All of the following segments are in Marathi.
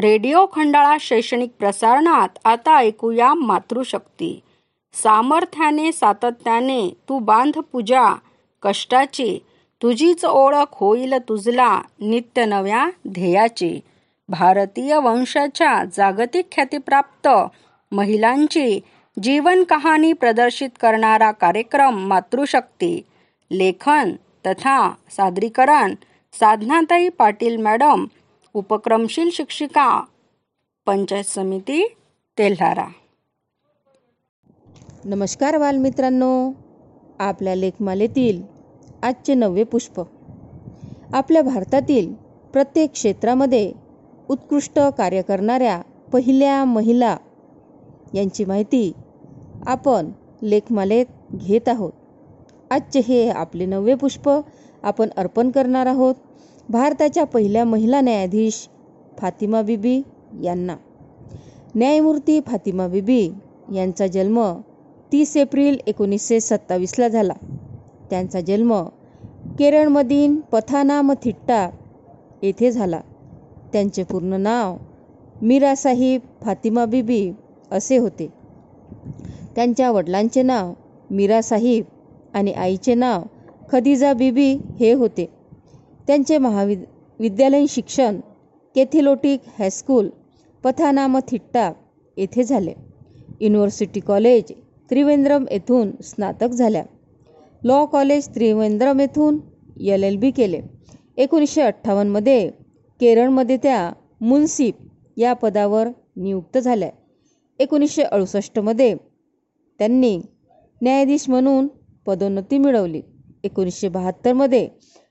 रेडिओ खंडाळा शैक्षणिक प्रसारणात आता ऐकूया मातृशक्ती. सामर्थ्याने सातत्याने तू बांध पूजा कष्टाची. तुझीच ओळख होईल तुझला नित्य नव्या ध्येयाची. भारतीय वंशाच्या जागतिक ख्यातीप्राप्त महिलांची जीवन कहाणी प्रदर्शित करणारा कार्यक्रम मातृशक्ती. लेखन तथा सादरीकरण साधनाताई पाटील मॅडम उपक्रमशील शिक्षिका पंचायत समिती तेल्हारा. नमस्कार बालमित्रांनो आपल्या लेखमालेतील आजचे नववे पुष्प. आपल्या भारतातील प्रत्येक क्षेत्रामध्ये उत्कृष्ट कार्य करणाऱ्या पहिल्या महिला यांची माहिती आपण लेखमालेत घेत आहोत. आजचे हे आपले नववे पुष्प आपण अर्पण करणार आहोत. भारताच्या पहिल्या महिला न्यायाधीश फातिमा बिबी यांना. न्यायमूर्ती फातिमा बिबी यांचा जन्म तीस एप्रिल एकोणीसशे सत्तावीसला झाला. त्यांचा जन्म केरळमधील पथानामथिट्टा येथे झाला. त्यांचे पूर्ण नाव मीरासाहिब फातिमा बिबी असे होते. त्यांच्या वडिलांचे नाव मीरासाहिब आणि आईचे नाव खदिजा बिबी हे होते. त्यांचे महाविद विद्यालयीन शिक्षण केथिलोटिक हायस्कूल पथानामथिट्टा येथे झाले. युनिव्हर्सिटी कॉलेज त्रिवेंद्रम येथून स्नातक झाल्या. लॉ कॉलेज त्रिवेंद्रम येथून एल एल बी केले. एकोणीसशे अठ्ठावन्नमध्ये केरळमध्ये त्या मुन्सिप या पदावर नियुक्त झाल्या. एकोणीसशे अडुसष्टमध्ये त्यांनी न्यायाधीश म्हणून पदोन्नती मिळवली. एकोणीसशे बहात्तरमध्ये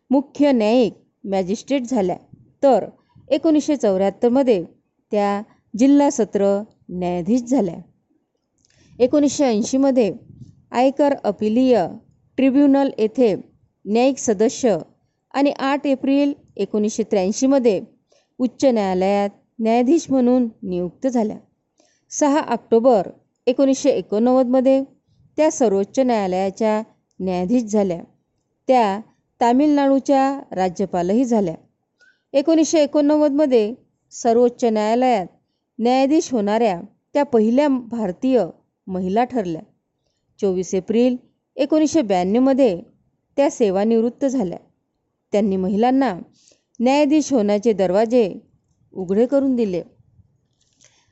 मुख्य न्यायिक मॅजिस्ट्रेट झाल्या. तर एकोणीसशे चौऱ्याहत्तरमध्ये त्या जिल्हा सत्र न्यायाधीश झाल्या. एकोणीसशे ऐंशीमध्ये आयकर अपिलीय ट्रिब्युनल येथे न्यायिक सदस्य आणि आठ एप्रिल एकोणीसशे त्र्याऐंशीमध्ये उच्च न्यायालयात न्यायाधीश म्हणून नियुक्त झाल्या. सहा ऑक्टोबर एकोणीसशे एकोणनव्वदमध्ये त्या सर्वोच्च न्यायालयाच्या न्यायाधीश झाल्या. त्या तामिळनाडूच्या राज्यपालही झाल्या. एकोणीसशे एकोणनव्वदमध्ये सर्वोच्च न्यायालयात न्यायाधीश होणाऱ्या त्या पहिल्या भारतीय महिला ठरल्या. चोवीस एप्रिल एकोणीसशे ब्याण्णवमध्ये त्या सेवानिवृत्त झाल्या. त्यांनी महिलांना न्यायाधीश होण्याचे दरवाजे उघडे करून दिले.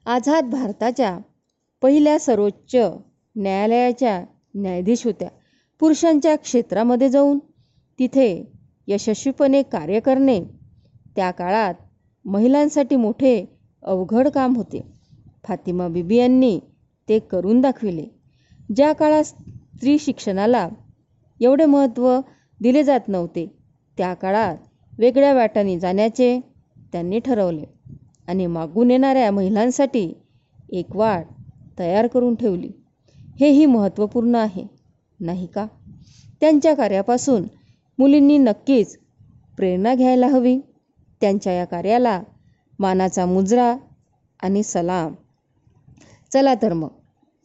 आझाद भारताच्या पहिल्या सर्वोच्च न्यायालयाच्या न्यायाधीश होत्या. पुरुषांच्या क्षेत्रामध्ये जाऊन तिथे यशस्वीपणे कार्य करणे. त्या काळात महिलांसाठी मोठे अवघड काम होते. फातिमा बिबी यांनी ते करून दाखविले. ज्या काळात स्त्री शिक्षणाला एवढे महत्त्व दिले जात नव्हते त्या काळात वेगळ्या वाटाने जाण्याचे त्यांनी ठरवले आणि मागून येणाऱ्या महिलांसाठी एक वाट तयार करून ठेवली. हेही महत्त्वपूर्ण आहे नाही का? त्यांच्या कार्यापासून मुलींनी नक्कीच प्रेरणा घ्यायला हवी. त्यांच्या या कार्याला मानाचा मुजरा आणि सलाम. चला तर मग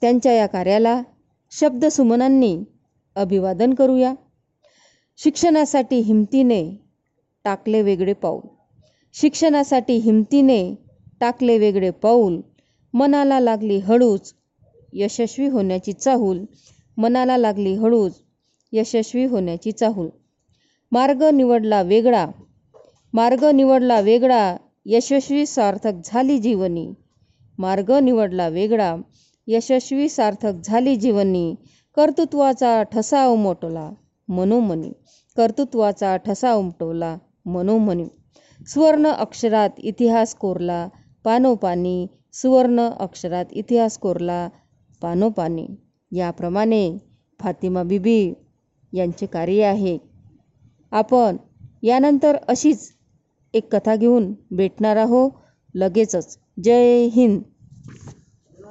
त्यांच्या या कार्याला शब्दसुमनांनी अभिवादन करूया. शिक्षणासाठी हिमतीने टाकले वेगळे पाऊल. शिक्षणासाठी हिमतीने टाकले वेगळे पाऊल. मनाला लागली हळूच यशस्वी होण्याची चाहूल. मनाला लागली हळूच यशस्वी होण्याची चाहूल. मार्ग निवडला वेगळा. मार्ग निवडला वेगळा यशस्वी सार्थक झाली जीवनी. मार्ग निवडला वेगळा यशस्वी सार्थक झाली जीवनी. कर्तृत्वाचा ठसा उमटवला मनोमनी. कर्तृत्वाचा ठसा उमटवला मनोमनी. सुवर्ण अक्षरात इतिहास कोरला पानोपानी. सुवर्ण अक्षरात इतिहास कोरला पानोपानी. याप्रमाणे फातिमा बिबी यांचे कार्य आहे. आपण यानंतर अशीच एक कथा घेऊन भेटणार आहो. लगेचच. जय हिंद.